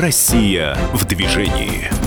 Россия в движении.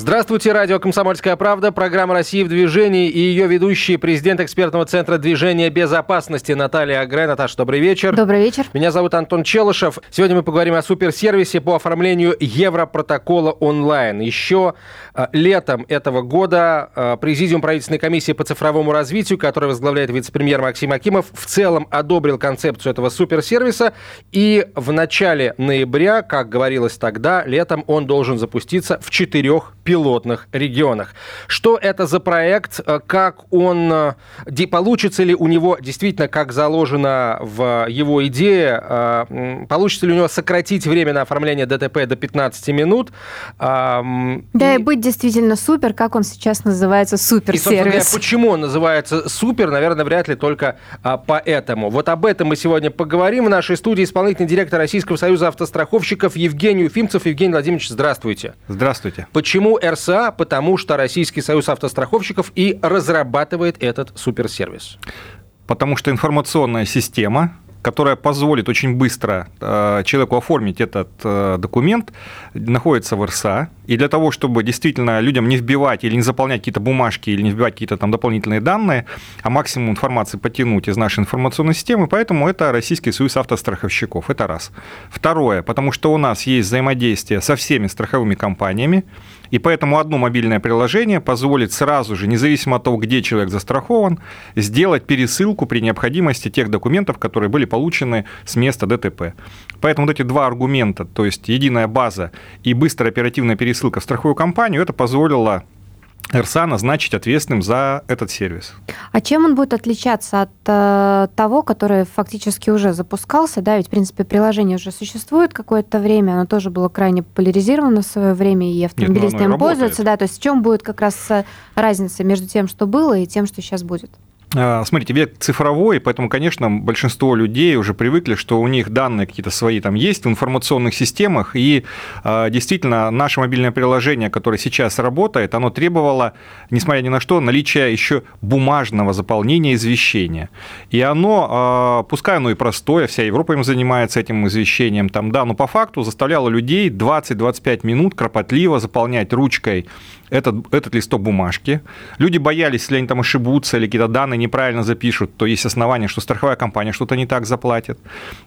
Здравствуйте, радио «Комсомольская правда», программа «Россия в движении» и ее ведущий президент экспертного центра движения безопасности Наталья Агре. Наташа, добрый вечер. Добрый вечер. Меня зовут Антон Челышев. Сегодня мы поговорим о суперсервисе по оформлению Европротокола онлайн. Еще э, летом этого года э, Президиум правительственной комиссии по цифровому развитию, который возглавляет вице-премьер Максим Акимов, в целом одобрил концепцию этого суперсервиса. И в начале ноября, как говорилось тогда, летом он должен запуститься в четырех пилотных регионах. Что это за проект? Э, как он... Э, получится ли у него действительно, как заложено в его идее, э, получится ли у него сократить время на оформление ДТП до 15 минут? Да, и, и быть действительно супер, как он сейчас называется, суперсервис. И, почему он называется супер, наверное, вряд ли только а, поэтому. Вот об этом мы сегодня поговорим. В нашей студии исполнительный директор Российского союза автостраховщиков Евгений Уфимцев. Евгений Владимирович, здравствуйте. Здравствуйте. Почему РСА? Потому что Российский союз автостраховщиков и разрабатывает этот суперсервис. Потому что информационная система которая позволит очень быстро э, человеку оформить этот э, документ, находится в РСА. И для того, чтобы действительно людям не вбивать или не заполнять какие-то бумажки, или не вбивать какие-то там дополнительные данные, а максимум информации потянуть из нашей информационной системы, поэтому это Российский союз автостраховщиков. Это раз. Второе, потому что у нас есть взаимодействие со всеми страховыми компаниями, и поэтому одно мобильное приложение позволит сразу же, независимо от того, где человек застрахован, сделать пересылку при необходимости тех документов, которые были получены с места ДТП. Поэтому вот эти два аргумента, то есть единая база и быстрая оперативная пересылка в страховую компанию, это позволило РСА назначить ответственным за этот сервис. А чем он будет отличаться от э, того, который фактически уже запускался? Да, ведь, в принципе, приложение уже существует какое-то время, оно тоже было крайне популяризировано в свое время, и автомобилисты им пользуются. Да, то есть в чем будет как раз э, разница между тем, что было, и тем, что сейчас будет? А, смотрите, век цифровой, поэтому, конечно, большинство людей уже привыкли, что у них данные какие-то свои там есть в информационных системах, и а, действительно наше мобильное приложение, которое сейчас работает, оно требовало, несмотря ни на что, наличия еще бумажного заполнения извещения. И оно, а, пускай оно и простое, вся Европа им занимается этим извещением, там, да, но по факту заставляло людей 20-25 минут кропотливо заполнять ручкой этот, этот листок бумажки. Люди боялись, если они там ошибутся или какие-то данные неправильно запишут, то есть основания, что страховая компания что-то не так заплатит.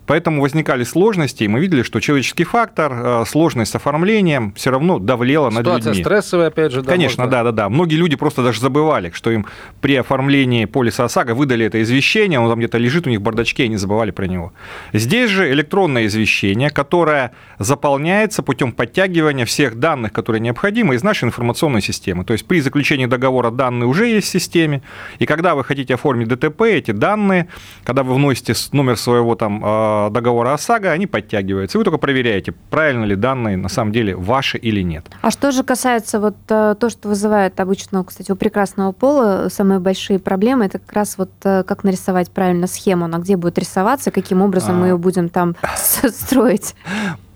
Поэтому возникали сложности, и мы видели, что человеческий фактор, э, сложность с оформлением все равно давлела над людьми. Ситуация стрессовая, опять же. Да, Конечно, да-да-да. Многие люди просто даже забывали, что им при оформлении полиса ОСАГО выдали это извещение, он там где-то лежит у них в бардачке, и они забывали про него. Здесь же электронное извещение, которое заполняется путем подтягивания всех данных, которые необходимы из нашей информационной системы. То есть при заключении договора данные уже есть в системе, и когда вы хотите оформить ДТП, эти данные, когда вы вносите номер своего там а, договора ОСАГО, они подтягиваются. Вы только проверяете, правильно ли данные на самом деле ваши или нет. А что же касается вот э, то, что вызывает обычно, кстати, у прекрасного пола самые большие проблемы, это как раз вот э, как нарисовать правильно схему, она где будет рисоваться, каким образом а... мы ее будем там строить?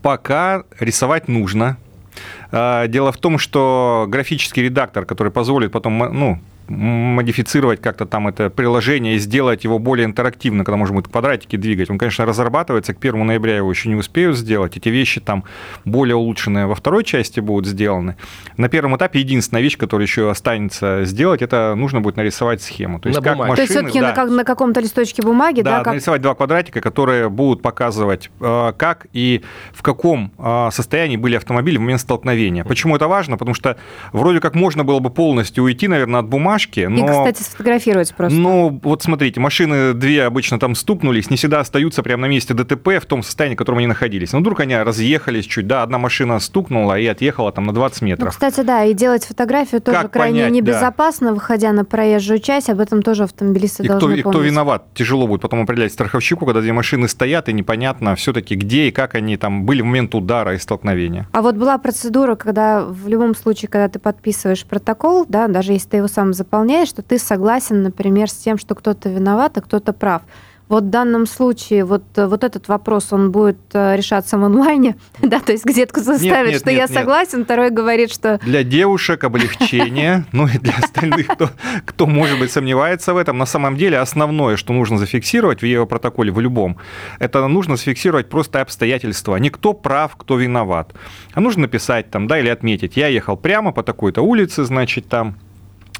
Пока рисовать нужно, а, дело в том, что графический редактор, который позволит потом ну, модифицировать как-то там это приложение и сделать его более интерактивно, когда можно будет квадратики двигать. Он, конечно, разрабатывается, к 1 ноября его еще не успеют сделать. Эти вещи там более улучшенные во второй части будут сделаны. На первом этапе единственная вещь, которая еще останется сделать, это нужно будет нарисовать схему. То есть, на как машины, То есть все-таки да, на, на каком-то листочке бумаги, да? Да, как... нарисовать два квадратика, которые будут показывать, э, как и в каком э, состоянии были автомобили в момент столкновения. Почему это важно? Потому что вроде как можно было бы полностью уйти, наверное, от бумаги, бумажки. Но, и, кстати, сфотографировать просто. Ну, вот смотрите, машины две обычно там стукнулись, не всегда остаются прямо на месте ДТП в том состоянии, в котором они находились. Ну, вдруг они разъехались чуть, да, одна машина стукнула и отъехала там на 20 метров. Ну, кстати, да, и делать фотографию тоже как крайне понять, небезопасно, да. выходя на проезжую часть, об этом тоже автомобилисты и должны кто, помнить. И кто виноват? Тяжело будет потом определять страховщику, когда две машины стоят, и непонятно все-таки где и как они там были в момент удара и столкновения. А вот была процедура, когда в любом случае, когда ты подписываешь протокол, да, даже если ты его сам заполняешь, что ты согласен, например, с тем, что кто-то виноват, а кто-то прав. вот в данном случае вот, вот этот вопрос, он будет э, решаться в онлайне, да, то есть где-то заставить, нет, что нет, я нет. согласен, второй говорит, что... Для девушек облегчение, ну и для остальных, кто, кто, может быть, сомневается в этом, на самом деле основное, что нужно зафиксировать в его протоколе, в любом, это нужно зафиксировать просто обстоятельства. Не кто прав, кто виноват. А нужно написать там, да, или отметить, я ехал прямо по такой-то улице, значит, там,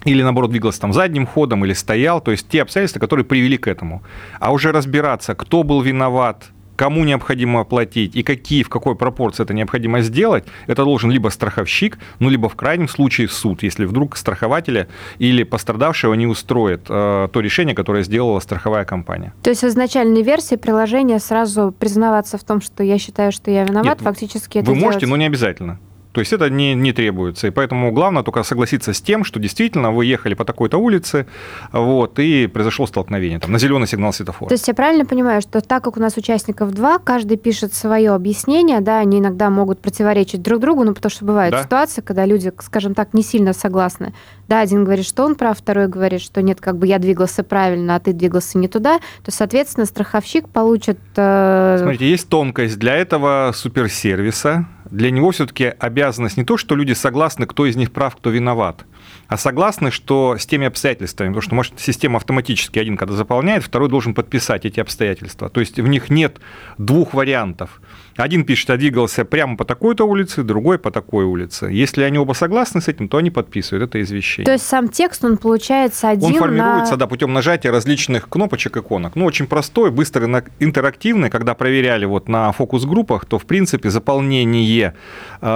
или наоборот двигался там задним ходом или стоял, то есть те обстоятельства, которые привели к этому. А уже разбираться, кто был виноват, кому необходимо оплатить и какие, в какой пропорции это необходимо сделать, это должен либо страховщик, ну, либо в крайнем случае суд, если вдруг страхователя или пострадавшего не устроит э, то решение, которое сделала страховая компания. То есть в изначальной версии приложения сразу признаваться в том, что я считаю, что я виноват, Нет, фактически это Вы делать... можете, но не обязательно. То есть это не, не требуется. И поэтому главное только согласиться с тем, что действительно вы ехали по такой-то улице, вот, и произошло столкновение там, на зеленый сигнал светофора. То есть я правильно понимаю, что так как у нас участников два, каждый пишет свое объяснение, да, они иногда могут противоречить друг другу, ну, потому что бывают да. ситуации, когда люди, скажем так, не сильно согласны. Да, один говорит, что он прав, второй говорит, что нет, как бы я двигался правильно, а ты двигался не туда, то, соответственно, страховщик получит... Э... Смотрите, есть тонкость для этого суперсервиса, для него все-таки обязанность не то, что люди согласны, кто из них прав, кто виноват, а согласны, что с теми обстоятельствами, потому что, может, система автоматически один, когда заполняет, второй должен подписать эти обстоятельства. То есть в них нет двух вариантов. Один пишет, я двигался прямо по такой-то улице, другой по такой улице. Если они оба согласны с этим, то они подписывают это извещение. То есть сам текст, он получается один Он формируется, на... да, путем нажатия различных кнопочек иконок. Ну, очень простой, быстрый, интерактивный. Когда проверяли вот на фокус-группах, то, в принципе, заполнение э,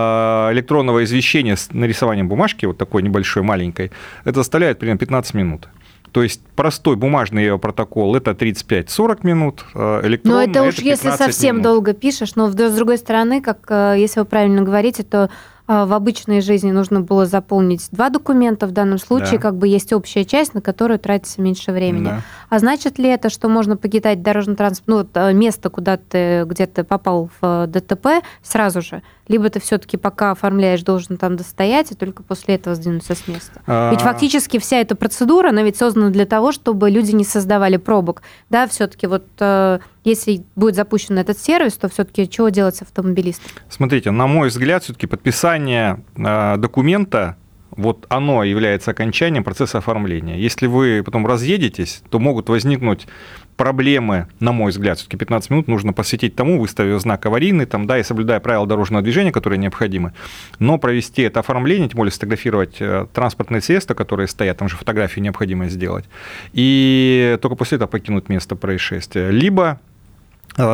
электронного извещения с нарисованием бумажки, вот такой небольшой, маленькой, это составляет примерно 15 минут. То есть простой бумажный протокол это 35-40 минут, э, электронный Но это уж это если совсем минут. долго пишешь, но с другой стороны, как э, если вы правильно говорите, то в обычной жизни нужно было заполнить два документа, в данном случае да. как бы есть общая часть, на которую тратится меньше времени. Да. А значит ли это, что можно покидать дорожно транспорт, ну, вот, место, куда ты где то попал в ДТП сразу же? либо ты все-таки пока оформляешь, должен там достоять, и только после этого сдвинуться с места. А-а-а. Ведь фактически вся эта процедура, она ведь создана для того, чтобы люди не создавали пробок. Да, все-таки вот э, если будет запущен этот сервис, то все-таки чего делать с автомобилистом? Смотрите, на мой взгляд, все-таки подписание э, документа вот оно является окончанием процесса оформления. Если вы потом разъедетесь, то могут возникнуть проблемы, на мой взгляд, все-таки 15 минут нужно посвятить тому, выставив знак аварийный, там, да, и соблюдая правила дорожного движения, которые необходимы, но провести это оформление, тем более сфотографировать э, транспортные средства, которые стоят, там же фотографии необходимо сделать, и только после этого покинуть место происшествия. Либо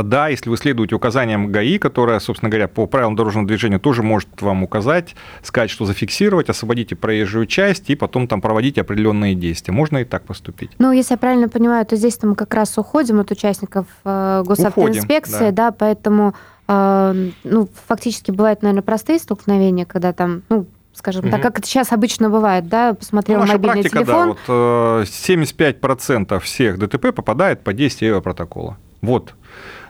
да, если вы следуете указаниям ГАИ, которая, собственно говоря, по правилам дорожного движения тоже может вам указать, сказать, что зафиксировать, освободите проезжую часть и потом там проводите определенные действия. Можно и так поступить. Ну, если я правильно понимаю, то здесь мы как раз уходим от участников э, госавтоинспекции, уходим, да. да, поэтому э, ну, фактически бывают, наверное, простые столкновения, когда там, ну, скажем угу. так, как это сейчас обычно бывает, да, посмотрел ну, мобильный практика, телефон. Да, вот 75% всех ДТП попадает по действию протокола. Вот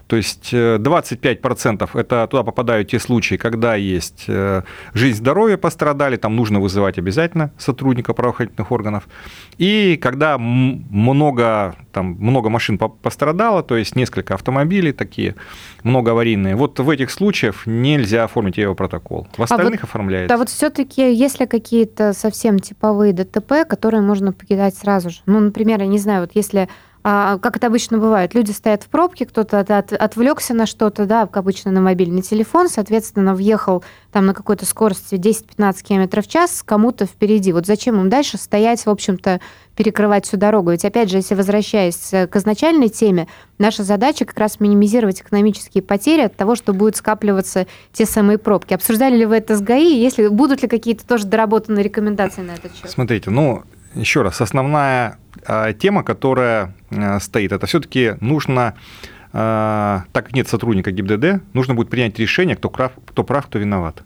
то есть 25% э, это туда попадают те случаи, когда есть э, жизнь, здоровье пострадали, там нужно вызывать обязательно сотрудника правоохранительных органов. И когда много, там, много машин пострадало, то есть несколько автомобилей такие, много аварийные, вот в этих случаях нельзя оформить его протокол. В остальных а вот, оформляется. Да вот все-таки есть ли какие-то совсем типовые ДТП, которые можно покидать сразу же? Ну, например, я не знаю, вот если а, как это обычно бывает, люди стоят в пробке, кто-то от, от, отвлекся на что-то, да, как обычно на мобильный телефон, соответственно, въехал там на какой-то скорости 10-15 км в час кому-то впереди. Вот зачем им дальше стоять, в общем-то, перекрывать всю дорогу? Ведь, опять же, если возвращаясь к изначальной теме, наша задача как раз минимизировать экономические потери от того, что будут скапливаться те самые пробки. Обсуждали ли вы это с ГАИ? Если будут ли какие-то тоже доработанные рекомендации на этот счет? Смотрите, ну, еще раз, основная а, тема, которая а, стоит, это все-таки нужно, а, так как нет сотрудника ГИБДД, нужно будет принять решение, кто прав, кто прав, кто виноват.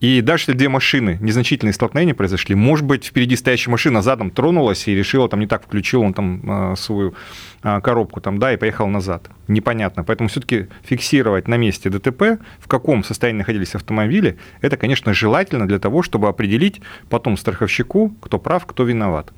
И даже если две машины, незначительные столкновения произошли, может быть, впереди стоящая машина задом тронулась и решила, там не так включила он там свою коробку там, да, и поехал назад. Непонятно. Поэтому все-таки фиксировать на месте ДТП, в каком состоянии находились автомобили, это, конечно, желательно для того, чтобы определить потом страховщику, кто прав, кто виноват.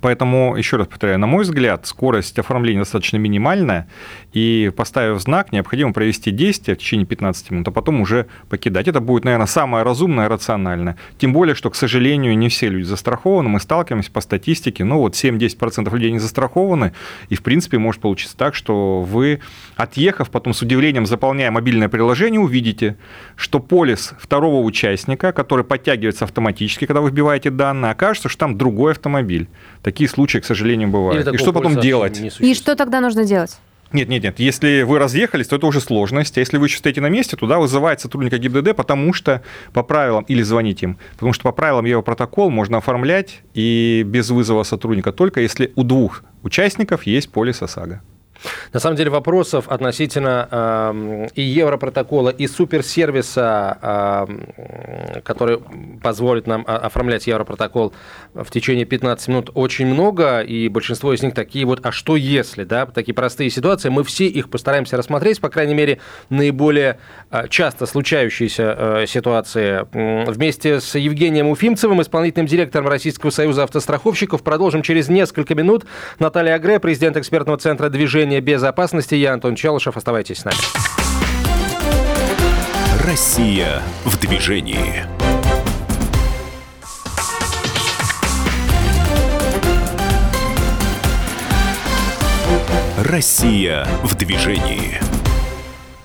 Поэтому, еще раз повторяю, на мой взгляд, скорость оформления достаточно минимальная, и поставив знак, необходимо провести действие в течение 15 минут, а потом уже покидать. Это будет, наверное, самое разумное и рациональное. Тем более, что, к сожалению, не все люди застрахованы, мы сталкиваемся по статистике, ну вот 7-10% людей не застрахованы, и, в принципе, может получиться так, что вы, отъехав, потом с удивлением заполняя мобильное приложение, увидите, что полис второго участника, который подтягивается автоматически, когда вы вбиваете данные, окажется, что там другой автомобиль. Такие случаи, к сожалению, бывают. И что потом делать? И что тогда нужно делать? Нет, нет, нет. Если вы разъехались, то это уже сложность. А если вы еще стоите на месте, туда вызывает сотрудника ГИБДД, потому что по правилам, или звонить им, потому что по правилам Европротокол можно оформлять и без вызова сотрудника только если у двух участников есть полис ОСАГО. На самом деле вопросов относительно э, и Европротокола, и суперсервиса, э, который позволит нам оформлять Европротокол в течение 15 минут, очень много, и большинство из них такие вот «а что если?», да, такие простые ситуации. Мы все их постараемся рассмотреть, по крайней мере, наиболее э, часто случающиеся э, ситуации. Вместе с Евгением Уфимцевым, исполнительным директором Российского союза автостраховщиков, продолжим через несколько минут. Наталья Агре, президент экспертного центра движения управления безопасности. Я Антон Челышев. Оставайтесь с нами. Россия в движении. Россия в движении.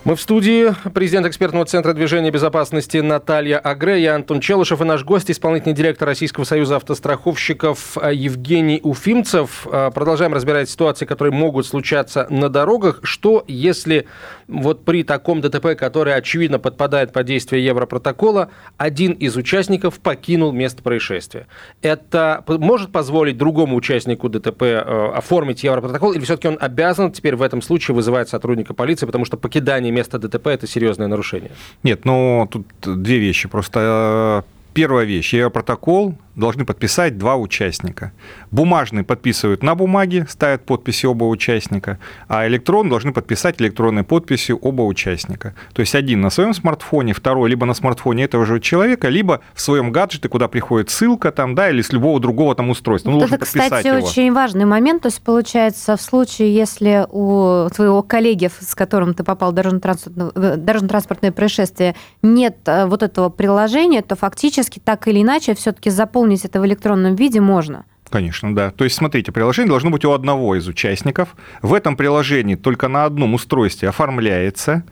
Мы в студии. Президент экспертного центра движения безопасности Наталья Агре, я Антон Челышев и наш гость, исполнительный директор Российского союза автостраховщиков Евгений Уфимцев. А, продолжаем разбирать ситуации, которые могут случаться на дорогах. Что, если вот при таком ДТП, который, очевидно, подпадает под действие Европротокола, один из участников покинул место происшествия? Это может позволить другому участнику ДТП э, оформить Европротокол, или все-таки он обязан теперь в этом случае вызывать сотрудника полиции, потому что покидание место ДТП – это серьезное нарушение? Нет, ну тут две вещи. Просто э, первая вещь. Протокол должны подписать два участника. Бумажный подписывают на бумаге, ставят подписи оба участника, а электрон должны подписать электронной подписью оба участника. То есть один на своем смартфоне, второй либо на смартфоне этого же человека, либо в своем гаджете, куда приходит ссылка там, да, или с любого другого там устройства. Ну, это, кстати, его. очень важный момент. То есть получается, в случае, если у твоего коллеги, с которым ты попал в дорожно-транспортное, дорожно-транспортное происшествие, нет э, вот этого приложения, то фактически так или иначе все-таки заполнить это в электронном виде можно. Конечно, да. То есть, смотрите, приложение должно быть у одного из участников. В этом приложении только на одном устройстве оформляется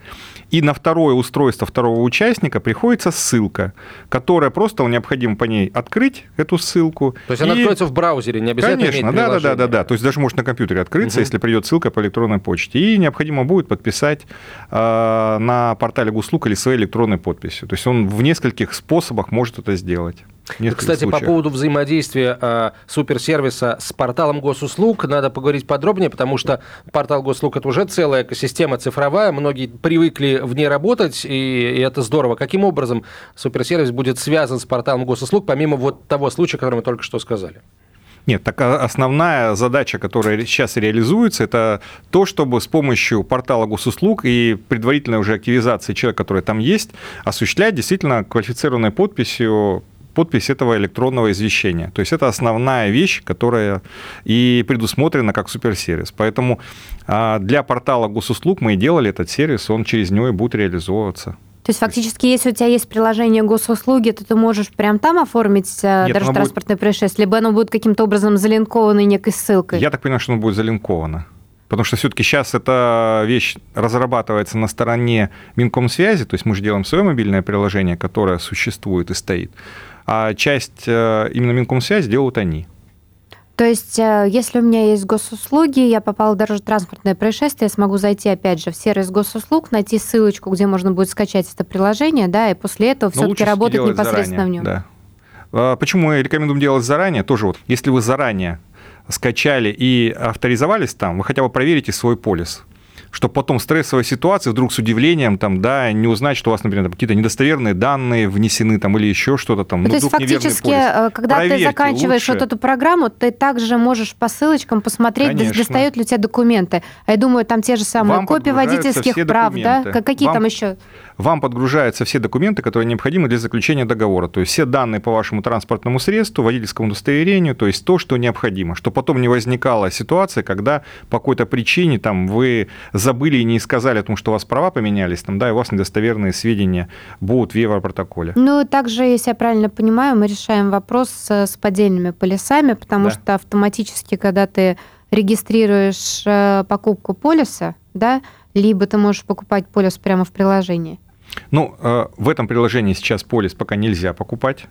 и на второе устройство второго участника приходится ссылка, которая просто необходимо по ней открыть эту ссылку. То есть она откроется в браузере, не обязательно Конечно, да, да, да, да, да. То есть даже может на компьютере открыться, угу. если придет ссылка по электронной почте. И необходимо будет подписать э, на портале госуслуг или своей электронной подписью. То есть он в нескольких способах может это сделать. Кстати, случаев. по поводу взаимодействия э, суперсервиса с порталом госуслуг надо поговорить подробнее, потому что портал госуслуг это уже целая экосистема цифровая, многие привыкли в ней работать, и, и это здорово. Каким образом суперсервис будет связан с порталом госуслуг, помимо вот того случая, который мы только что сказали? Нет, так основная задача, которая сейчас реализуется, это то, чтобы с помощью портала госуслуг и предварительной уже активизации человека, который там есть, осуществлять действительно квалифицированной подписью подпись этого электронного извещения. То есть это основная вещь, которая и предусмотрена как суперсервис. Поэтому а, для портала госуслуг мы и делали этот сервис, он через него и будет реализовываться. То есть фактически, если у тебя есть приложение госуслуги, то ты можешь прям там оформить э, Нет, даже транспортное будет... происшествие, либо оно будет каким-то образом залинковано некой ссылкой? Я так понимаю, что оно будет залинковано. Потому что все-таки сейчас эта вещь разрабатывается на стороне Минкомсвязи, то есть мы же делаем свое мобильное приложение, которое существует и стоит а часть э, именно Минкомсвязи делают они. То есть, э, если у меня есть госуслуги, я попала в дорожно-транспортное происшествие, я смогу зайти, опять же, в сервис госуслуг, найти ссылочку, где можно будет скачать это приложение, да, и после этого все-таки работать непосредственно заранее, в нем. Да. А почему мы рекомендуем делать заранее? Тоже вот, если вы заранее скачали и авторизовались там, вы хотя бы проверите свой полис чтобы потом в стрессовой ситуации вдруг с удивлением там, да, не узнать, что у вас, например, какие-то недостоверные данные внесены там, или еще что-то там. Ну, то есть фактически, э, когда Проверьте ты заканчиваешь лучше. вот эту программу, ты также можешь по ссылочкам посмотреть, Конечно. достают ли у тебя документы. А я думаю, там те же самые Вам копии водительских прав, да? Какие Вам... там еще? Вам подгружаются все документы, которые необходимы для заключения договора. То есть все данные по вашему транспортному средству, водительскому удостоверению, то есть то, что необходимо, чтобы потом не возникала ситуация, когда по какой-то причине там, вы забыли и не сказали о том, что у вас права поменялись, там, да, и у вас недостоверные сведения будут в Европротоколе. Ну, также, если я правильно понимаю, мы решаем вопрос с, с поддельными полисами, потому да. что автоматически, когда ты регистрируешь э, покупку полиса, да, либо ты можешь покупать полис прямо в приложении. Ну, э, в этом приложении сейчас полис пока нельзя покупать.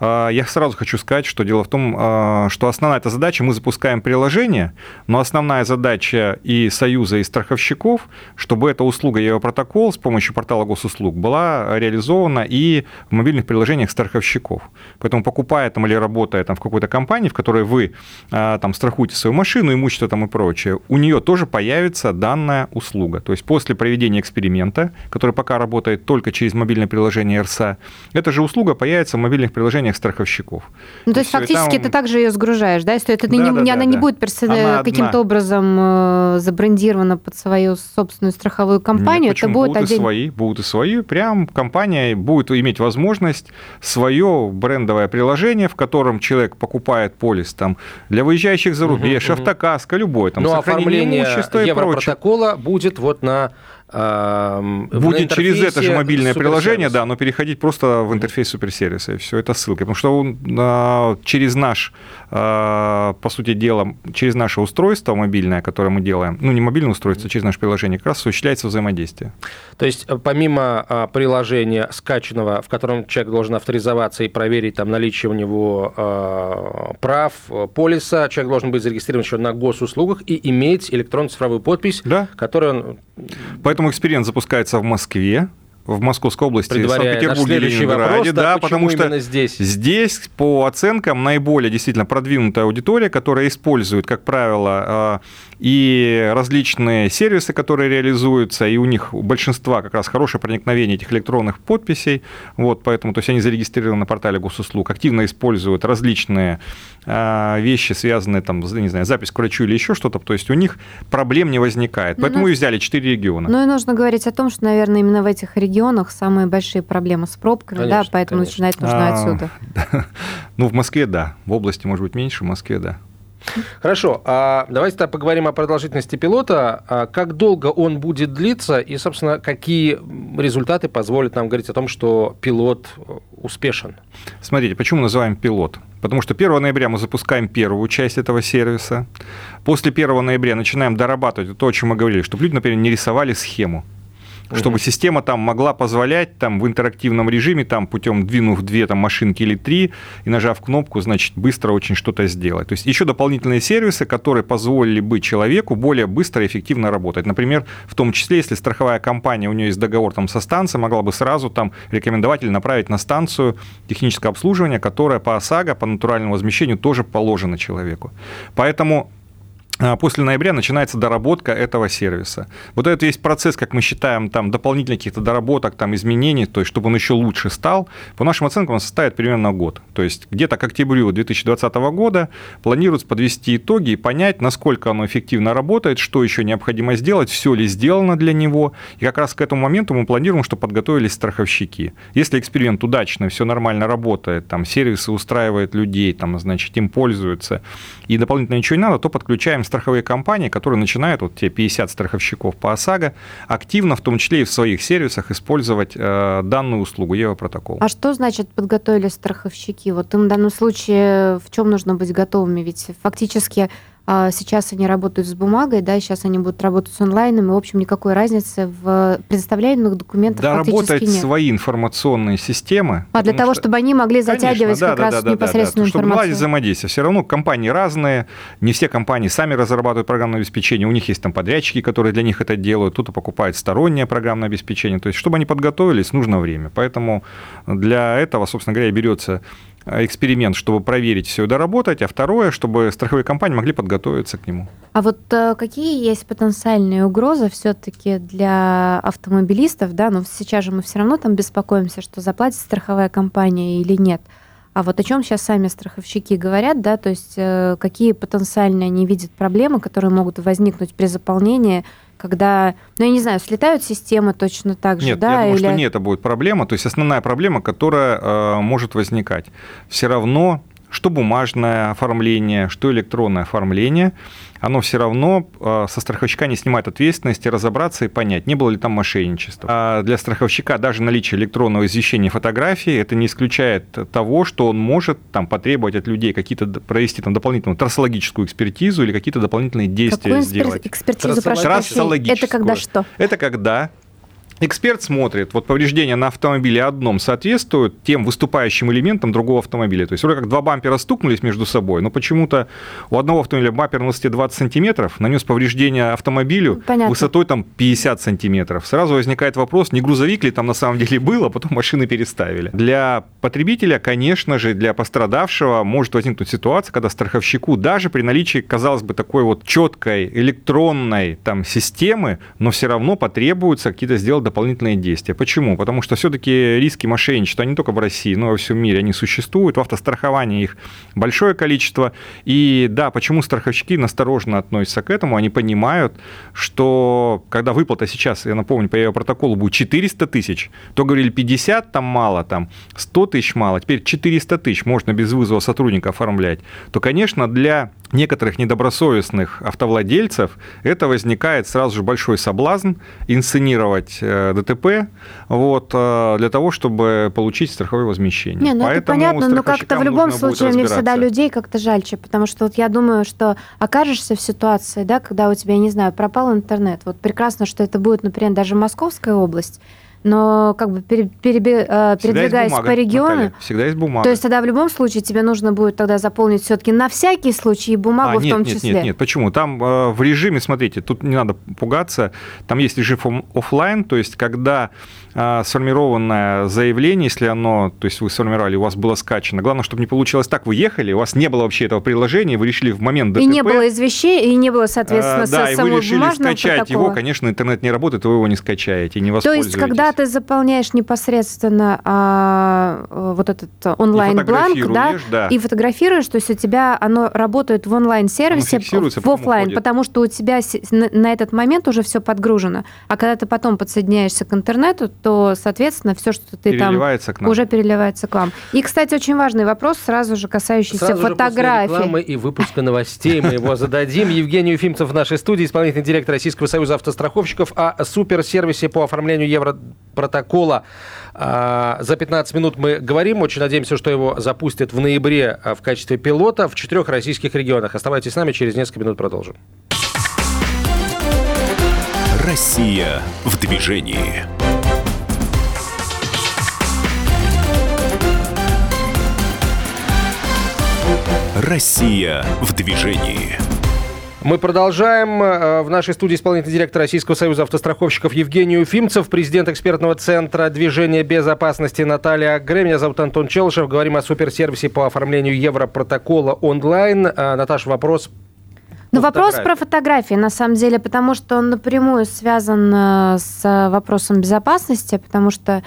А, я сразу хочу сказать, что дело в том, а, что основная эта задача, мы запускаем приложение, но основная задача и Союза, и страховщиков, чтобы эта услуга Европротокол с помощью портала госуслуг была реализована и в мобильных приложениях страховщиков. Поэтому покупая там или работая там в какой-то компании, в которой вы а, там страхуете свою машину, имущество там и прочее, у нее тоже появится данная услуга. То есть после проведения эксперимента, который пока работает только через мобильное приложение РСА, эта же услуга появится в мобильных приложениях страховщиков. Ну, то есть все, фактически там... ты также ее сгружаешь, да? Если это да, не, да, она да, не да. будет персона... каким-то образом э, забрендирована под свою собственную страховую компанию, Нет, это будет будут отдельно... и свои, будут и свои. Прям компания будет иметь возможность свое брендовое приложение, в котором человек покупает полис там для выезжающих за рубеж, угу, автокаска, любой там, Но ну, оформление Европротокола будет вот на Будет через это же мобильное приложение, да, но переходить просто в интерфейс суперсервиса, и все, это ссылка. Потому что он, а, через наш, а, по сути дела, через наше устройство мобильное, которое мы делаем, ну, не мобильное устройство, а через наше приложение, как раз осуществляется взаимодействие. То есть, э, помимо приложения скачанного, в котором человек должен авторизоваться и проверить там наличие у него прав, полиса, человек должен быть зарегистрирован еще на госуслугах и иметь электронную цифровую подпись, да. которую он Поэтому эксперимент запускается в Москве, в Московской области, Санкт-Петербурге и Ленинграде, вопрос, да, да потому что здесь? здесь, по оценкам, наиболее действительно продвинутая аудитория, которая использует, как правило, а, и различные сервисы, которые реализуются, и у них у большинства как раз хорошее проникновение этих электронных подписей, вот, поэтому, то есть они зарегистрированы на портале госуслуг, активно используют различные а, вещи, связанные там, не знаю, запись к врачу или еще что-то, то есть у них проблем не возникает, поэтому ну, и взяли четыре региона. Ну и нужно говорить о том, что, наверное, именно в этих регионах самые большие проблемы с пробками, конечно, да, поэтому конечно. начинать нужно а, отсюда. Ну, в Москве, да, в области, может быть, меньше, в Москве, да. Хорошо, а давайте тогда поговорим о продолжительности пилота. А как долго он будет длиться и, собственно, какие результаты позволят нам говорить о том, что пилот успешен? Смотрите, почему называем пилот? Потому что 1 ноября мы запускаем первую часть этого сервиса. После 1 ноября начинаем дорабатывать то, о чем мы говорили, чтобы люди, например, не рисовали схему чтобы система там могла позволять там в интерактивном режиме, там путем двинув две там машинки или три и нажав кнопку, значит, быстро очень что-то сделать. То есть еще дополнительные сервисы, которые позволили бы человеку более быстро и эффективно работать. Например, в том числе, если страховая компания, у нее есть договор там со станцией, могла бы сразу там рекомендовать или направить на станцию техническое обслуживание, которое по ОСАГО, по натуральному возмещению тоже положено человеку. Поэтому после ноября начинается доработка этого сервиса. Вот этот весь процесс, как мы считаем, там дополнительных каких-то доработок, там изменений, то есть чтобы он еще лучше стал, по нашим оценкам он составит примерно год. То есть где-то к октябрю 2020 года планируется подвести итоги и понять, насколько оно эффективно работает, что еще необходимо сделать, все ли сделано для него. И как раз к этому моменту мы планируем, что подготовились страховщики. Если эксперимент удачно, все нормально работает, там сервисы устраивают людей, там, значит, им пользуются, и дополнительно ничего не надо, то подключаем страховые компании, которые начинают, вот те 50 страховщиков по ОСАГО, активно, в том числе и в своих сервисах, использовать э, данную услугу Европротокол. А что значит подготовили страховщики? Вот им в данном случае в чем нужно быть готовыми? Ведь фактически сейчас они работают с бумагой, да, сейчас они будут работать с онлайном, и, в общем, никакой разницы в предоставляемых документах да, работать нет. свои информационные системы. А для того, что... чтобы они могли затягивать Конечно, как да, раз да, непосредственную да, да, да. Чтобы взаимодействие. Все равно компании разные, не все компании сами разрабатывают программное обеспечение, у них есть там подрядчики, которые для них это делают, кто-то покупает стороннее программное обеспечение. То есть, чтобы они подготовились, нужно время. Поэтому для этого, собственно говоря, берется эксперимент, чтобы проверить все и доработать, а второе, чтобы страховые компании могли подготовиться к нему. А вот э, какие есть потенциальные угрозы все-таки для автомобилистов, да, но сейчас же мы все равно там беспокоимся, что заплатит страховая компания или нет. А вот о чем сейчас сами страховщики говорят, да, то есть э, какие потенциально они видят проблемы, которые могут возникнуть при заполнении когда, ну, я не знаю, слетают системы точно так же, нет, да? я думаю, или... что не это будет проблема. То есть основная проблема, которая э, может возникать. Все равно что бумажное оформление, что электронное оформление, оно все равно а, со страховщика не снимает ответственности разобраться и понять, не было ли там мошенничества. А для страховщика даже наличие электронного извещения фотографии это не исключает того, что он может там, потребовать от людей какие-то провести там, дополнительную трассологическую экспертизу или какие-то дополнительные действия Какую сделать. экспертизу, прошу Трассологическую. Это когда что? Это когда Эксперт смотрит, вот повреждения на автомобиле одном соответствуют тем выступающим элементам другого автомобиля. То есть вроде как два бампера стукнулись между собой, но почему-то у одного автомобиля бампер на высоте 20 сантиметров нанес повреждение автомобилю Понятно. высотой там 50 сантиметров. Сразу возникает вопрос, не грузовик ли там на самом деле был, а потом машины переставили. Для потребителя, конечно же, для пострадавшего может возникнуть ситуация, когда страховщику даже при наличии, казалось бы, такой вот четкой электронной там системы, но все равно потребуется какие-то сделать дополнительные действия. Почему? Потому что все-таки риски мошенничества, не только в России, но и во всем мире, они существуют. В автостраховании их большое количество. И да, почему страховщики настороженно относятся к этому? Они понимают, что когда выплата сейчас, я напомню, по ее протоколу будет 400 тысяч, то говорили 50 там мало, там 100 тысяч мало, теперь 400 тысяч можно без вызова сотрудника оформлять, то, конечно, для некоторых недобросовестных автовладельцев это возникает сразу же большой соблазн инсценировать э, ДТП вот, э, для того, чтобы получить страховое возмещение. Не, ну Поэтому это понятно, но как-то в любом случае мне всегда людей как-то жальче, потому что вот я думаю, что окажешься в ситуации, да, когда у тебя, я не знаю, пропал интернет, вот прекрасно, что это будет, например, даже Московская область, но как бы переби, э, передвигаясь бумага, по региону... Наталья, всегда есть бумага. То есть тогда в любом случае тебе нужно будет тогда заполнить все-таки на всякий случай бумагу а, нет, в том нет, числе. Нет, нет, почему? Там э, в режиме, смотрите, тут не надо пугаться, там есть режим офлайн, то есть когда сформированное заявление, если оно, то есть вы сформировали, у вас было скачано, главное, чтобы не получилось так, вы ехали, у вас не было вообще этого приложения, вы решили в момент ДТП... И не было извещений, и не было, соответственно, э, да, и вы решили скачать протокола. его, конечно, интернет не работает, вы его не скачаете, не воспользуетесь. То есть, когда ты заполняешь непосредственно а, вот этот онлайн-бланк, да, да, и фотографируешь, то есть у тебя оно работает в онлайн-сервисе, в офлайн, потому что у тебя на этот момент уже все подгружено. А когда ты потом подсоединяешься к интернету, то, соответственно, все, что ты там уже переливается к вам. И, кстати, очень важный вопрос, сразу же касающийся сразу фотографий. Же после и выпуска новостей мы его зададим. Евгений Ефимцев в нашей студии, исполнительный директор Российского союза автостраховщиков, о суперсервисе по оформлению Европротокола а, за 15 минут мы говорим. Очень надеемся, что его запустят в ноябре а, в качестве пилота в четырех российских регионах. Оставайтесь с нами, через несколько минут продолжим. Россия в движении. Россия в движении. Мы продолжаем. Э, в нашей студии исполнительный директор Российского союза автостраховщиков Евгений Уфимцев, президент экспертного центра движения безопасности Наталья Гре. Меня зовут Антон Челышев. Говорим о суперсервисе по оформлению Европротокола онлайн. Э, Наташа, вопрос ну, вопрос про фотографии, на самом деле, потому что он напрямую связан э, с вопросом безопасности, потому что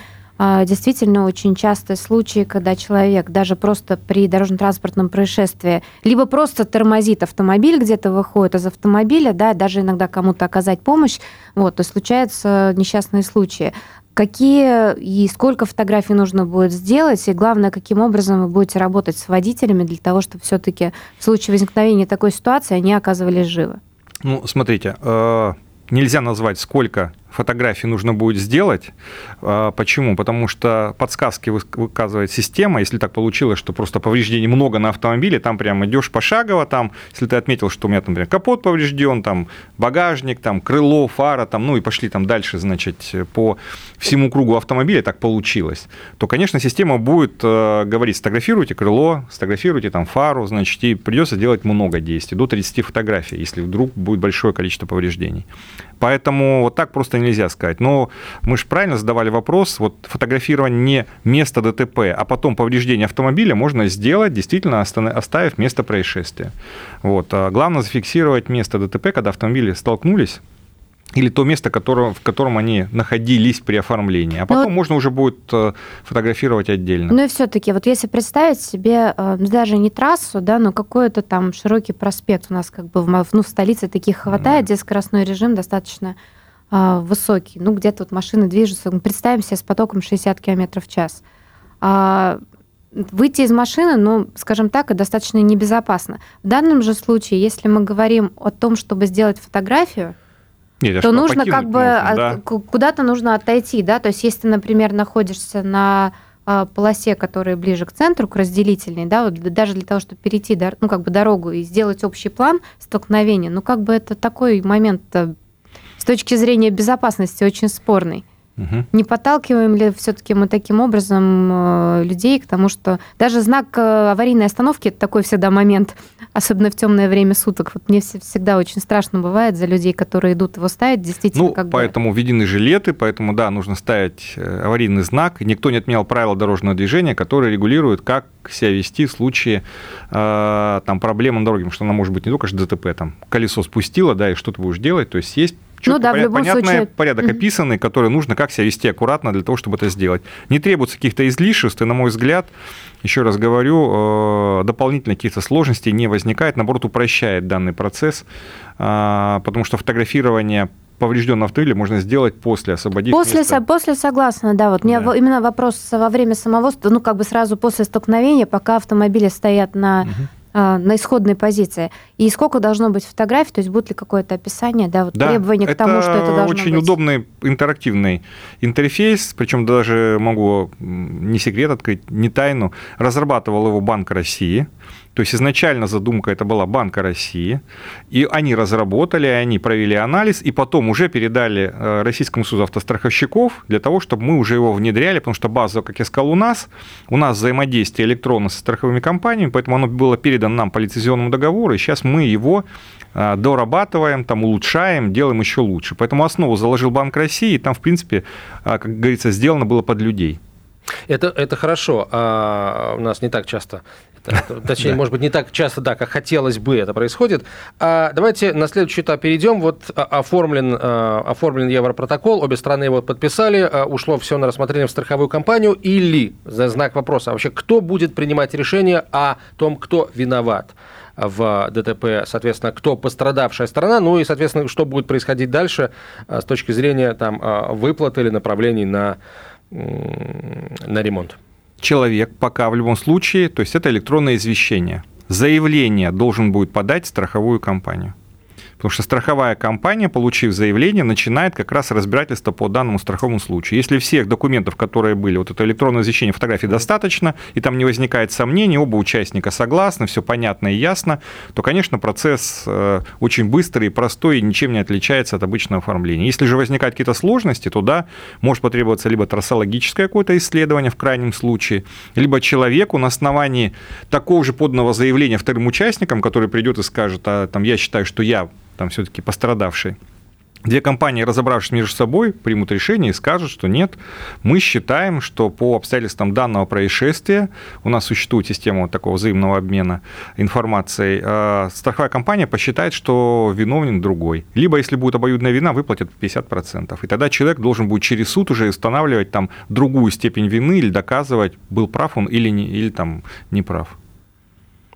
действительно очень частые случаи, когда человек даже просто при дорожно-транспортном происшествии либо просто тормозит автомобиль, где-то выходит из автомобиля, да, даже иногда кому-то оказать помощь, вот, то случаются несчастные случаи. Какие и сколько фотографий нужно будет сделать, и главное, каким образом вы будете работать с водителями для того, чтобы все-таки в случае возникновения такой ситуации они оказывались живы? Ну, смотрите, э, нельзя назвать, сколько фотографий нужно будет сделать. А, почему? Потому что подсказки выказывает система. Если так получилось, что просто повреждений много на автомобиле, там прям идешь пошагово, там, если ты отметил, что у меня, например, капот поврежден, там багажник, там крыло, фара, там, ну и пошли там дальше, значит, по всему кругу автомобиля так получилось, то, конечно, система будет э, говорить, сфотографируйте крыло, сфотографируйте там фару, значит, и придется делать много действий, до 30 фотографий, если вдруг будет большое количество повреждений. Поэтому вот так просто нельзя сказать. Но мы же правильно задавали вопрос, вот фотографирование не места ДТП, а потом повреждение автомобиля можно сделать, действительно оставив место происшествия. Вот. А главное зафиксировать место ДТП, когда автомобили столкнулись, или то место, которое, в котором они находились при оформлении. А потом Но... можно уже будет э, фотографировать отдельно. Ну и все-таки, вот если представить себе э, даже не трассу, да, но какой-то там широкий проспект у нас как бы в, ну, в столице таких хватает, mm. где скоростной режим достаточно э, высокий. Ну, где-то вот машины движутся. Представим себе с потоком 60 км в час. А выйти из машины, ну, скажем так, достаточно небезопасно. В данном же случае, если мы говорим о том, чтобы сделать фотографию, нет, то нужно как бы да. куда-то нужно отойти, да, то есть если ты, например, находишься на а, полосе, которая ближе к центру, к разделительной, да, вот даже для того, чтобы перейти, ну, как бы дорогу и сделать общий план столкновения, ну, как бы это такой момент э, с точки зрения безопасности очень спорный. Угу. Не подталкиваем ли все-таки мы таким образом э, людей к тому, что даже знак э, аварийной остановки это такой всегда момент, особенно в темное время суток. Вот мне всегда очень страшно бывает за людей, которые идут его ставить, действительно. Ну, как поэтому бы... введены жилеты, поэтому да, нужно ставить э, аварийный знак. Никто не отменял правила дорожного движения, которые регулируют, как себя вести в случае э, там проблем на дороге, потому что она может быть не только ДТП, там колесо спустило, да, и что ты будешь делать, то есть есть четко, ну, да, понят, понятный случае... порядок mm-hmm. описанный, который нужно как себя вести аккуратно для того, чтобы это сделать. Не требуется каких-то излишеств, и, на мой взгляд, еще раз говорю, э, дополнительных каких-то сложностей не возникает, наоборот, упрощает данный процесс, э, потому что фотографирование поврежденного автомобиля можно сделать после освободить после, место. После согласна, да. Вот да. мне именно вопрос во время самого, ну как бы сразу после столкновения, пока автомобили стоят на угу на исходной позиции. И сколько должно быть фотографий, то есть будет ли какое-то описание, да, вот да, требование к тому, что это должно очень быть. удобный интерактивный интерфейс, причем даже могу не секрет открыть, не тайну, разрабатывал его Банк России. То есть изначально задумка это была Банка России, и они разработали, они провели анализ, и потом уже передали э, Российскому суду автостраховщиков для того, чтобы мы уже его внедряли, потому что база, как я сказал, у нас, у нас взаимодействие электронно со страховыми компаниями, поэтому оно было передано нам по лицензионному договору, и сейчас мы его э, дорабатываем, там, улучшаем, делаем еще лучше. Поэтому основу заложил Банк России, и там, в принципе, э, как говорится, сделано было под людей. Это, это хорошо. А у нас не так часто Точнее, может быть, не так часто, да, как хотелось бы это происходит. А давайте на следующий этап перейдем. Вот а, оформлен, а, оформлен Европротокол, обе страны его подписали, а, ушло все на рассмотрение в страховую компанию или, за знак вопроса, вообще, кто будет принимать решение о том, кто виноват? в ДТП, соответственно, кто пострадавшая сторона, ну и, соответственно, что будет происходить дальше с точки зрения там, выплаты или направлений на, на ремонт человек пока в любом случае, то есть это электронное извещение. Заявление должен будет подать страховую компанию. Потому что страховая компания, получив заявление, начинает как раз разбирательство по данному страховому случаю. Если всех документов, которые были, вот это электронное извещение фотографии достаточно, и там не возникает сомнений, оба участника согласны, все понятно и ясно, то, конечно, процесс э, очень быстрый и простой, и ничем не отличается от обычного оформления. Если же возникают какие-то сложности, то да, может потребоваться либо трассологическое какое-то исследование в крайнем случае, либо человеку на основании такого же подного заявления вторым участникам, который придет и скажет, а там я считаю, что я там все-таки пострадавший. Две компании, разобравшись между собой, примут решение и скажут, что нет, мы считаем, что по обстоятельствам данного происшествия у нас существует система вот такого взаимного обмена информацией. А страховая компания посчитает, что виновен другой. Либо, если будет обоюдная вина, выплатят 50%. И тогда человек должен будет через суд уже устанавливать там другую степень вины или доказывать, был прав он или, не, или там не прав.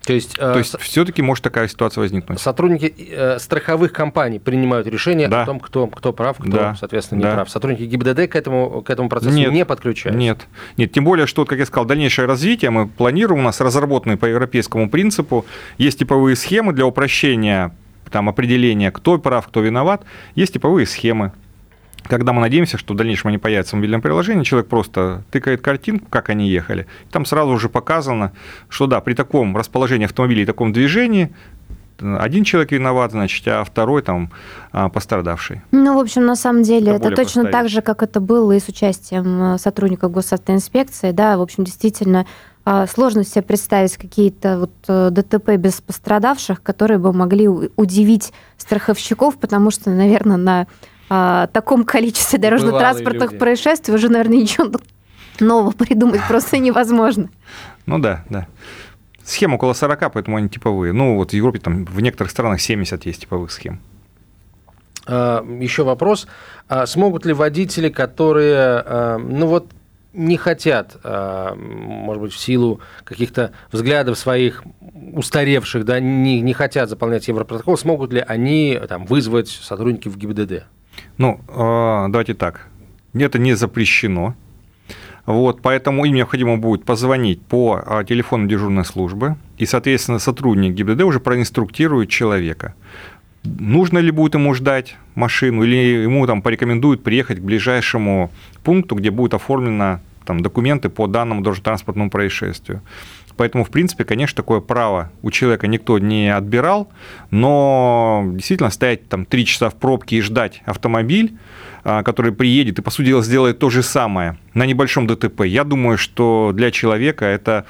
То есть, То есть э, все-таки может такая ситуация возникнуть. Сотрудники э, страховых компаний принимают решение да. о том, кто, кто прав, кто, да. соответственно, не да. прав. Сотрудники ГИБДД к этому, к этому процессу нет, не подключаются? Нет. Нет, тем более, что, как я сказал, дальнейшее развитие мы планируем, у нас разработаны по европейскому принципу, есть типовые схемы для упрощения там, определения, кто прав, кто виноват, есть типовые схемы когда мы надеемся, что в дальнейшем они появятся в мобильном приложении, человек просто тыкает картинку, как они ехали, там сразу уже показано, что да, при таком расположении автомобиля и таком движении один человек виноват, значит, а второй там а, пострадавший. Ну, в общем, на самом деле, это, это точно так же, как это было и с участием э, сотрудников госавтоинспекции, да, в общем, действительно, а, сложно себе представить какие-то вот э, ДТП без пострадавших, которые бы могли удивить страховщиков, потому что, наверное, на а, таком количестве дорожно-транспортных происшествий уже, наверное, ничего нового придумать просто невозможно. Ну да, да. Схем около 40, поэтому они типовые. Ну, вот в Европе там в некоторых странах 70 есть типовых схем. Еще вопрос. Смогут ли водители, которые, ну вот, не хотят, может быть, в силу каких-то взглядов своих устаревших, да, не, не хотят заполнять Европротокол, смогут ли они там, вызвать сотрудников ГИБДД? Ну, давайте так. Это не запрещено. Вот, поэтому им необходимо будет позвонить по а, телефону дежурной службы, и, соответственно, сотрудник ГИБДД уже проинструктирует человека. Нужно ли будет ему ждать машину, или ему там порекомендуют приехать к ближайшему пункту, где будет оформлено там, документы по данному дорожно-транспортному происшествию. Поэтому, в принципе, конечно, такое право у человека никто не отбирал, но действительно стоять там три часа в пробке и ждать автомобиль, а, который приедет и, по сути дела, сделает то же самое на небольшом ДТП, я думаю, что для человека это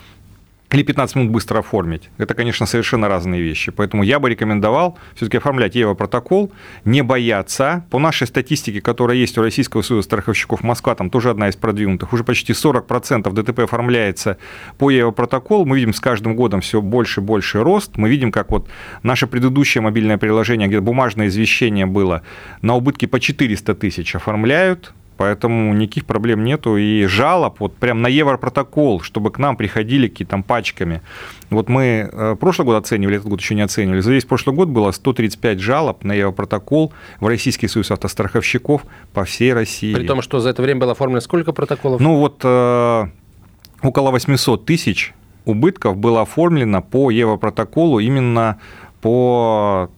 или 15 минут быстро оформить. Это, конечно, совершенно разные вещи. Поэтому я бы рекомендовал все-таки оформлять ЕВО-протокол, не бояться. По нашей статистике, которая есть у Российского союза страховщиков Москва, там тоже одна из продвинутых, уже почти 40% ДТП оформляется по ЕВО-протоколу. Мы видим с каждым годом все больше и больше рост. Мы видим, как вот наше предыдущее мобильное приложение, где бумажное извещение было, на убытки по 400 тысяч оформляют Поэтому никаких проблем нету. И жалоб вот прям на Европротокол, чтобы к нам приходили какие-то там пачками. Вот мы э, прошлый год оценивали, этот год еще не оценивали. За весь прошлый год было 135 жалоб на Европротокол в Российский союз автостраховщиков по всей России. При том, что за это время было оформлено сколько протоколов? Ну вот э, около 800 тысяч убытков было оформлено по Европротоколу именно по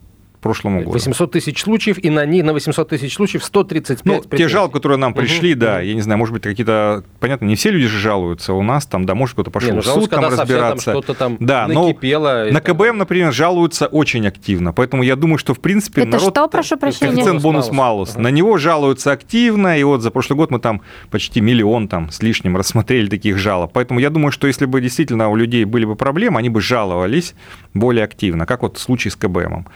прошлому году. 800 тысяч случаев, и на них, на 800 тысяч случаев 135 Ну, претензий. те жалобы, которые нам пришли, угу. да, я не знаю, может быть, какие-то, понятно, не все люди же жалуются, у нас там, да, может, кто-то пошел не, ну, в суд там разбираться. Там что-то там да, накипело. Но на КБМ, например, жалуются очень активно, поэтому я думаю, что, в принципе, Это народ... что, прошу прощения? Коэффициент бонус-малус. Ага. На него жалуются активно, и вот за прошлый год мы там почти миллион там с лишним рассмотрели таких жалоб. Поэтому я думаю, что если бы действительно у людей были бы проблемы, они бы жаловались более активно, как вот в случае с КБМом.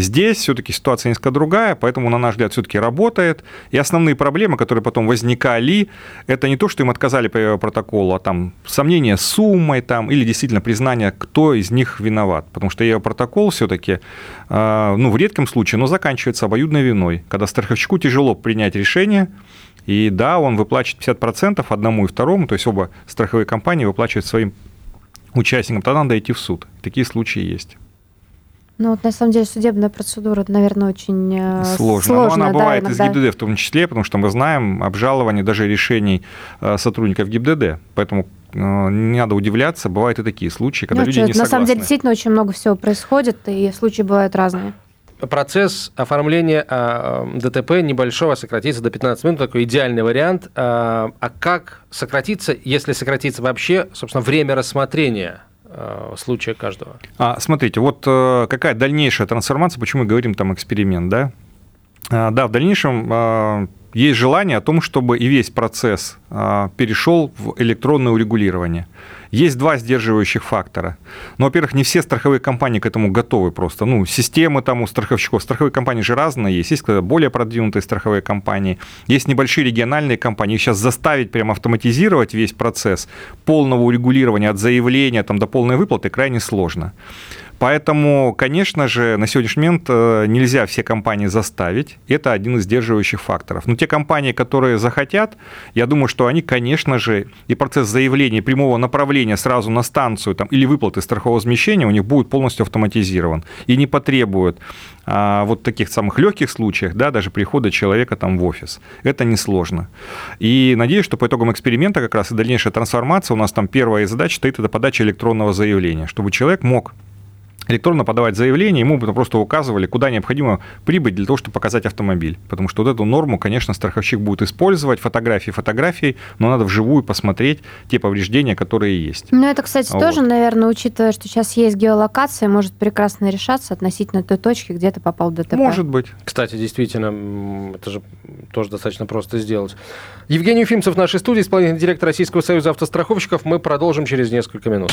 Здесь все-таки ситуация несколько другая, поэтому, на наш взгляд, все-таки работает. И основные проблемы, которые потом возникали, это не то, что им отказали по протоколу, а там сомнения с суммой там, или действительно признание, кто из них виноват. Потому что ее протокол все-таки, а, ну, в редком случае, но заканчивается обоюдной виной, когда страховщику тяжело принять решение, и да, он выплачивает 50% одному и второму, то есть оба страховые компании выплачивают своим участникам, тогда надо идти в суд. Такие случаи есть. Ну, вот на самом деле судебная процедура, наверное, очень э, сложно. сложная. Но она да, бывает иногда. из ГИБДД в том числе, потому что мы знаем обжалование даже решений э, сотрудников ГИБДД. Поэтому э, не надо удивляться, бывают и такие случаи, когда ну, люди что, не на согласны. На самом деле действительно очень много всего происходит, и случаи бывают разные. Процесс оформления а, ДТП небольшого сократится до 15 минут, такой идеальный вариант. А, а как сократиться, если сократится вообще, собственно, время рассмотрения случая каждого. А, смотрите, вот э, какая дальнейшая трансформация, почему мы говорим там эксперимент, да? А, да, в дальнейшем а, есть желание о том, чтобы и весь процесс а, перешел в электронное урегулирование. Есть два сдерживающих фактора. Ну, во-первых, не все страховые компании к этому готовы просто. Ну, системы там у страховщиков. Страховые компании же разные есть. Есть более продвинутые страховые компании. Есть небольшие региональные компании. сейчас заставить прямо автоматизировать весь процесс полного урегулирования от заявления там, до полной выплаты крайне сложно. Поэтому, конечно же, на сегодняшний момент э, нельзя все компании заставить. Это один из сдерживающих факторов. Но те компании, которые захотят, я думаю, что они, конечно же, и процесс заявления прямого направления сразу на станцию там, или выплаты страхового возмещения у них будет полностью автоматизирован и не потребует а, вот таких самых легких случаях, да, даже прихода человека там в офис. Это несложно. И надеюсь, что по итогам эксперимента как раз и дальнейшая трансформация, у нас там первая задача стоит это подача электронного заявления, чтобы человек мог электронно подавать заявление, ему просто указывали, куда необходимо прибыть для того, чтобы показать автомобиль. Потому что вот эту норму, конечно, страховщик будет использовать, фотографии фотографии, но надо вживую посмотреть те повреждения, которые есть. Ну, это, кстати, вот. тоже, наверное, учитывая, что сейчас есть геолокация, может прекрасно решаться относительно той точки, где ты попал в ДТП. Может быть. Кстати, действительно, это же тоже достаточно просто сделать. Евгений Уфимцев в нашей студии, исполнительный директор Российского союза автостраховщиков. Мы продолжим через несколько минут.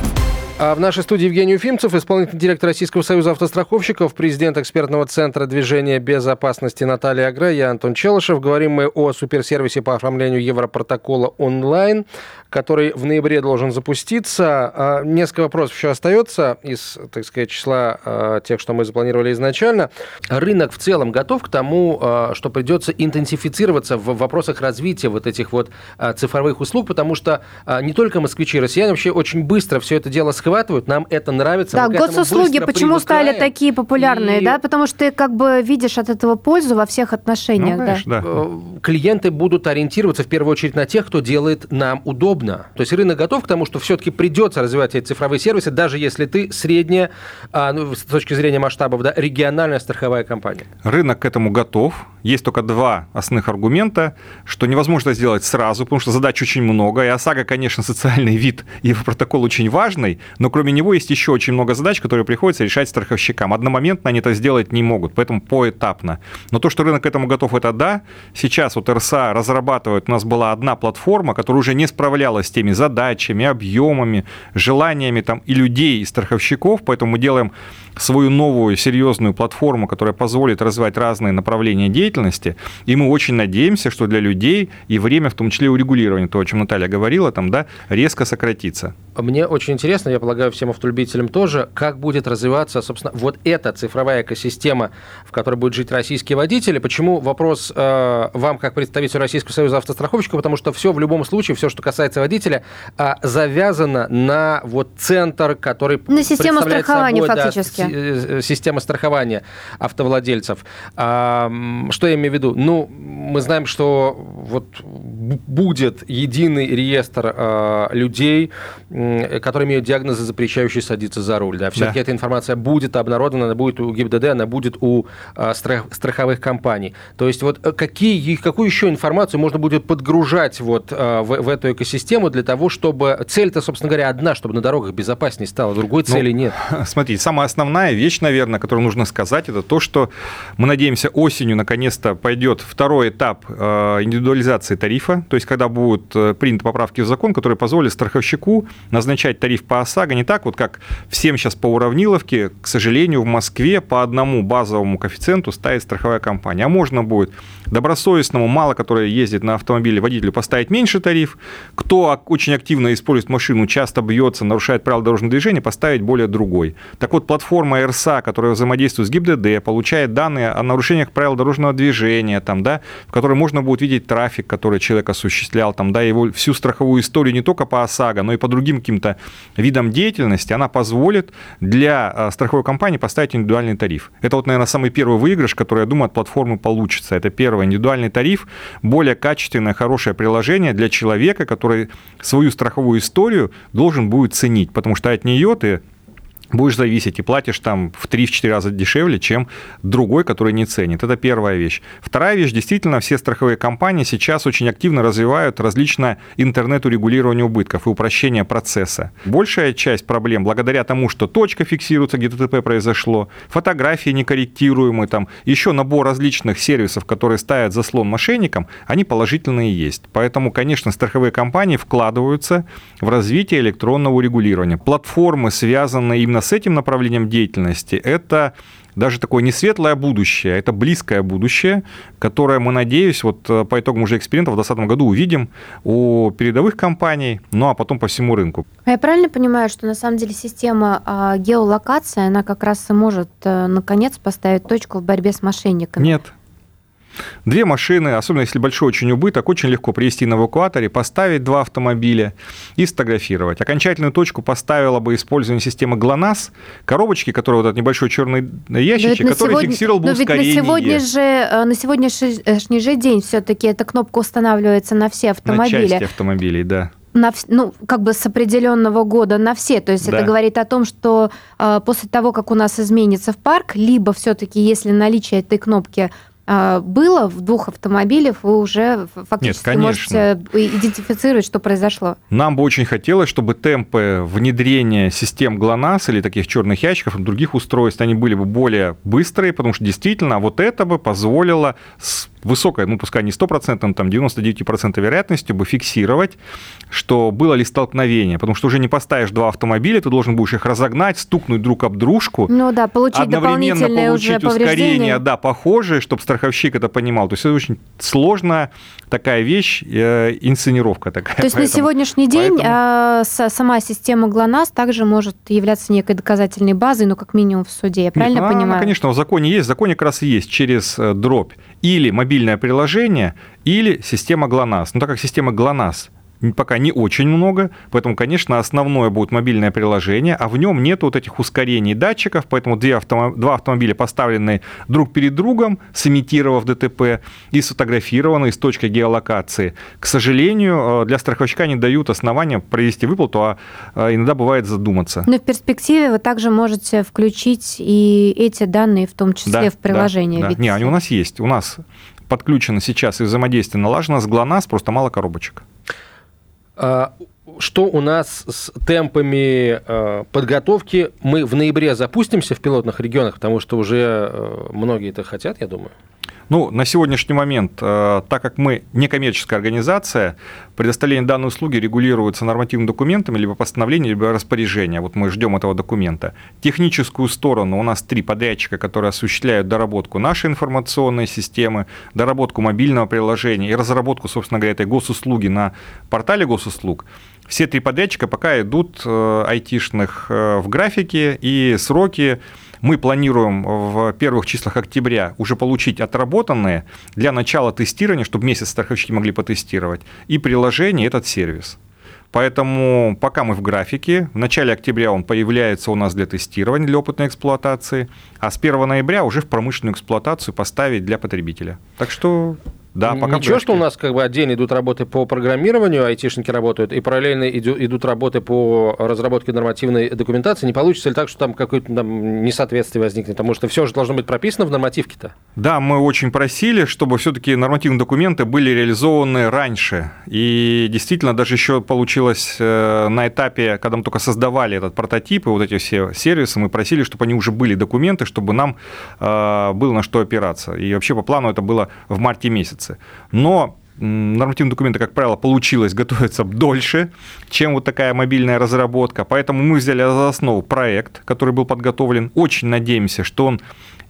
А в нашей студии Евгений Уфимцев, исполнительный директор Российского союза автостраховщиков, президент экспертного центра движения безопасности Наталья Агра, я Антон Челышев. Говорим мы о суперсервисе по оформлению Европротокола онлайн, который в ноябре должен запуститься. А, несколько вопросов еще остается из, так сказать, числа а, тех, что мы запланировали изначально. Рынок в целом готов к тому, а, что придется интенсифицироваться в вопросах развития вот этих вот цифровых услуг, потому что не только москвичи, россияне вообще очень быстро все это дело схватывают схватывают, нам это нравится. Да, госуслуги почему стали такие популярные, и... да? Потому что ты как бы видишь от этого пользу во всех отношениях. Ну, конечно, да. да. Э, клиенты будут ориентироваться в первую очередь на тех, кто делает нам удобно. То есть рынок готов к тому, что все-таки придется развивать эти цифровые сервисы, даже если ты средняя, а, ну, с точки зрения масштабов, да, региональная страховая компания. Рынок к этому готов. Есть только два основных аргумента, что невозможно сделать сразу, потому что задач очень много. И ОСАГО, конечно, социальный вид и протокол очень важный, но кроме него есть еще очень много задач, которые приходится решать страховщикам. Одномоментно они это сделать не могут, поэтому поэтапно. Но то, что рынок к этому готов, это да. Сейчас вот РСА разрабатывает, у нас была одна платформа, которая уже не справлялась с теми задачами, объемами, желаниями там и людей, и страховщиков, поэтому мы делаем свою новую серьезную платформу, которая позволит развивать разные направления деятельности. И мы очень надеемся, что для людей и время, в том числе урегулирования, то, о чем Наталья говорила, там, да, резко сократится. Мне очень интересно, я полагаю, всем автолюбителям тоже, как будет развиваться, собственно, вот эта цифровая экосистема, в которой будут жить российские водители. Почему вопрос э, вам, как представителю Российского союза автостраховщиков, потому что все в любом случае, все, что касается водителя, э, завязано на вот центр, который на систему страхования собой, фактически. Да, э, система страхования автовладельцев. А, что я имею в виду? Ну, мы знаем, что вот будет единый реестр э, людей, которые имеют диагнозы, запрещающие садиться за руль. Да. Все-таки да. эта информация будет обнародована, она будет у ГИБДД, она будет у а, страх, страховых компаний. То есть вот э, какие, какую еще информацию можно будет подгружать вот а, в, в эту экосистему для того, чтобы... Цель-то, собственно говоря, одна, чтобы на дорогах безопаснее стало, другой ну, цели нет. Смотрите, самая основная вещь, наверное, которую нужно сказать, это то, что мы надеемся осенью наконец-то пойдет второй этап а, индивидуализации тарифа, то есть когда будут э, приняты поправки в закон, которые позволят страховщику назначать тариф по ОСАГО не так, вот как всем сейчас по уравниловке, к сожалению, в Москве по одному базовому коэффициенту ставит страховая компания. А можно будет добросовестному, мало который ездит на автомобиле, водителю поставить меньше тариф, кто очень активно использует машину, часто бьется, нарушает правила дорожного движения, поставить более другой. Так вот, платформа РСА, которая взаимодействует с ГИБДД, получает данные о нарушениях правил дорожного движения, там, да, в которой можно будет видеть трафик, который человек осуществлял, там, да, его всю страховую историю не только по ОСАГО, но и по другим каким-то видом деятельности, она позволит для э, страховой компании поставить индивидуальный тариф. Это вот, наверное, самый первый выигрыш, который, я думаю, от платформы получится. Это первое, индивидуальный тариф, более качественное, хорошее приложение для человека, который свою страховую историю должен будет ценить, потому что от нее ты будешь зависеть и платишь там в 3-4 раза дешевле, чем другой, который не ценит. Это первая вещь. Вторая вещь, действительно, все страховые компании сейчас очень активно развивают различное интернет-урегулирование убытков и упрощение процесса. Большая часть проблем благодаря тому, что точка фиксируется, где ДТП произошло, фотографии некорректируемые, там, еще набор различных сервисов, которые ставят заслон мошенникам, они положительные есть. Поэтому, конечно, страховые компании вкладываются в развитие электронного урегулирования. Платформы, связанные именно с этим направлением деятельности, это даже такое не светлое будущее, это близкое будущее, которое мы, надеюсь, вот э, по итогам уже экспериментов в 2020 году увидим у передовых компаний, ну а потом по всему рынку. А я правильно понимаю, что на самом деле система а, геолокации, она как раз и может э, наконец поставить точку в борьбе с мошенниками? Нет, Две машины, особенно если большой очень убыток, очень легко привести на эвакуаторе, поставить два автомобиля и сфотографировать. Окончательную точку поставила бы использование системы ГЛОНАСС, коробочки, которые вот этот небольшой черный ящичек, который сегодня, фиксировал бы но ускорение. Ведь на, сегодня же, э, на сегодняшний же день все-таки эта кнопка устанавливается на все автомобили. На части автомобилей, да на, ну, как бы с определенного года на все. То есть да. это говорит о том, что э, после того, как у нас изменится в парк, либо все-таки, если наличие этой кнопки было в двух автомобилях, вы уже фактически Нет, можете идентифицировать, что произошло. Нам бы очень хотелось, чтобы темпы внедрения систем ГЛОНАСС или таких черных ящиков и других устройств, они были бы более быстрые, потому что действительно вот это бы позволило высокой, ну пускай не 100%, там 99% вероятностью бы фиксировать, что было ли столкновение, потому что уже не поставишь два автомобиля, ты должен будешь их разогнать, стукнуть друг об дружку. Ну да, получить одновременно получить ускорение, да, похожее, чтобы страховщик это понимал. То есть это очень сложная такая вещь, э, инсценировка такая. То есть поэтому, на сегодняшний день поэтому... э, сама система ГЛОНАСС также может являться некой доказательной базой, ну как минимум в суде, я правильно Нет, понимаю? Она, конечно, в законе есть, в законе как раз и есть через э, дробь или мобильное приложение, или система ГЛОНАСС. Но так как система ГЛОНАСС пока не очень много, поэтому, конечно, основное будет мобильное приложение, а в нем нет вот этих ускорений датчиков, поэтому две автом... два автомобиля поставлены друг перед другом, сымитировав ДТП и сфотографированы с точки геолокации. К сожалению, э, для страховщика не дают основания провести выплату, а э, иногда бывает задуматься. Но в перспективе вы также можете включить и эти данные, в том числе да, в приложение. Да, ведь... Не, они у нас есть. У нас подключено сейчас и взаимодействие налажено с ГЛОНАСС, просто мало коробочек. А, что у нас с темпами а, подготовки? Мы в ноябре запустимся в пилотных регионах, потому что уже а, многие это хотят, я думаю. Ну, на сегодняшний момент, э, так как мы некоммерческая организация, предоставление данной услуги регулируется нормативными документами, либо постановлением, либо распоряжением. Вот мы ждем этого документа. Техническую сторону у нас три подрядчика, которые осуществляют доработку нашей информационной системы, доработку мобильного приложения и разработку, собственно говоря, этой госуслуги на портале госуслуг. Все три подрядчика пока идут э, айтишных э, в графике, и сроки мы планируем в первых числах октября уже получить отработанные для начала тестирования, чтобы месяц страховщики могли потестировать, и приложение этот сервис. Поэтому пока мы в графике, в начале октября он появляется у нас для тестирования, для опытной эксплуатации, а с 1 ноября уже в промышленную эксплуатацию поставить для потребителя. Так что да, пока Ничего, что у нас как бы отдельно идут работы по программированию, айтишники работают, и параллельно идут работы по разработке нормативной документации. Не получится ли так, что там какое-то там несоответствие возникнет? Потому что все же должно быть прописано в нормативке-то. Да, мы очень просили, чтобы все-таки нормативные документы были реализованы раньше. И действительно, даже еще получилось э, на этапе, когда мы только создавали этот прототип и вот эти все сервисы, мы просили, чтобы они уже были документы, чтобы нам э, было на что опираться. И вообще по плану это было в марте месяце месяцы. Но нормативные документы, как правило, получилось готовиться дольше, чем вот такая мобильная разработка. Поэтому мы взяли за основу проект, который был подготовлен. Очень надеемся, что он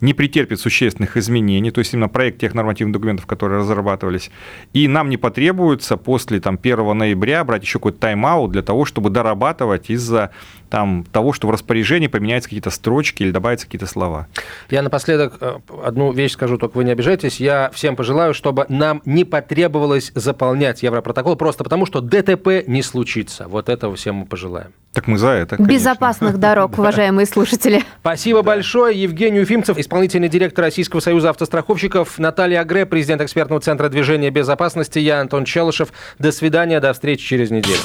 не претерпит существенных изменений, то есть именно проект тех нормативных документов, которые разрабатывались. И нам не потребуется после там, 1 ноября брать еще какой-то тайм-аут для того, чтобы дорабатывать из-за там, того, что в распоряжении поменяются какие-то строчки или добавятся какие-то слова. Я напоследок э, одну вещь скажу, только вы не обижайтесь. Я всем пожелаю, чтобы нам не потребовалось заполнять Европротокол просто потому, что ДТП не случится. Вот этого всем мы пожелаем. Так мы за это, конечно. Безопасных дорог, уважаемые слушатели. Спасибо большое. Евгений Уфимцев, исполнительный директор Российского союза автостраховщиков, Наталья Агре, президент экспертного центра движения безопасности, я Антон Челышев. До свидания, до встречи через неделю.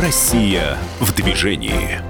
Россия в движении.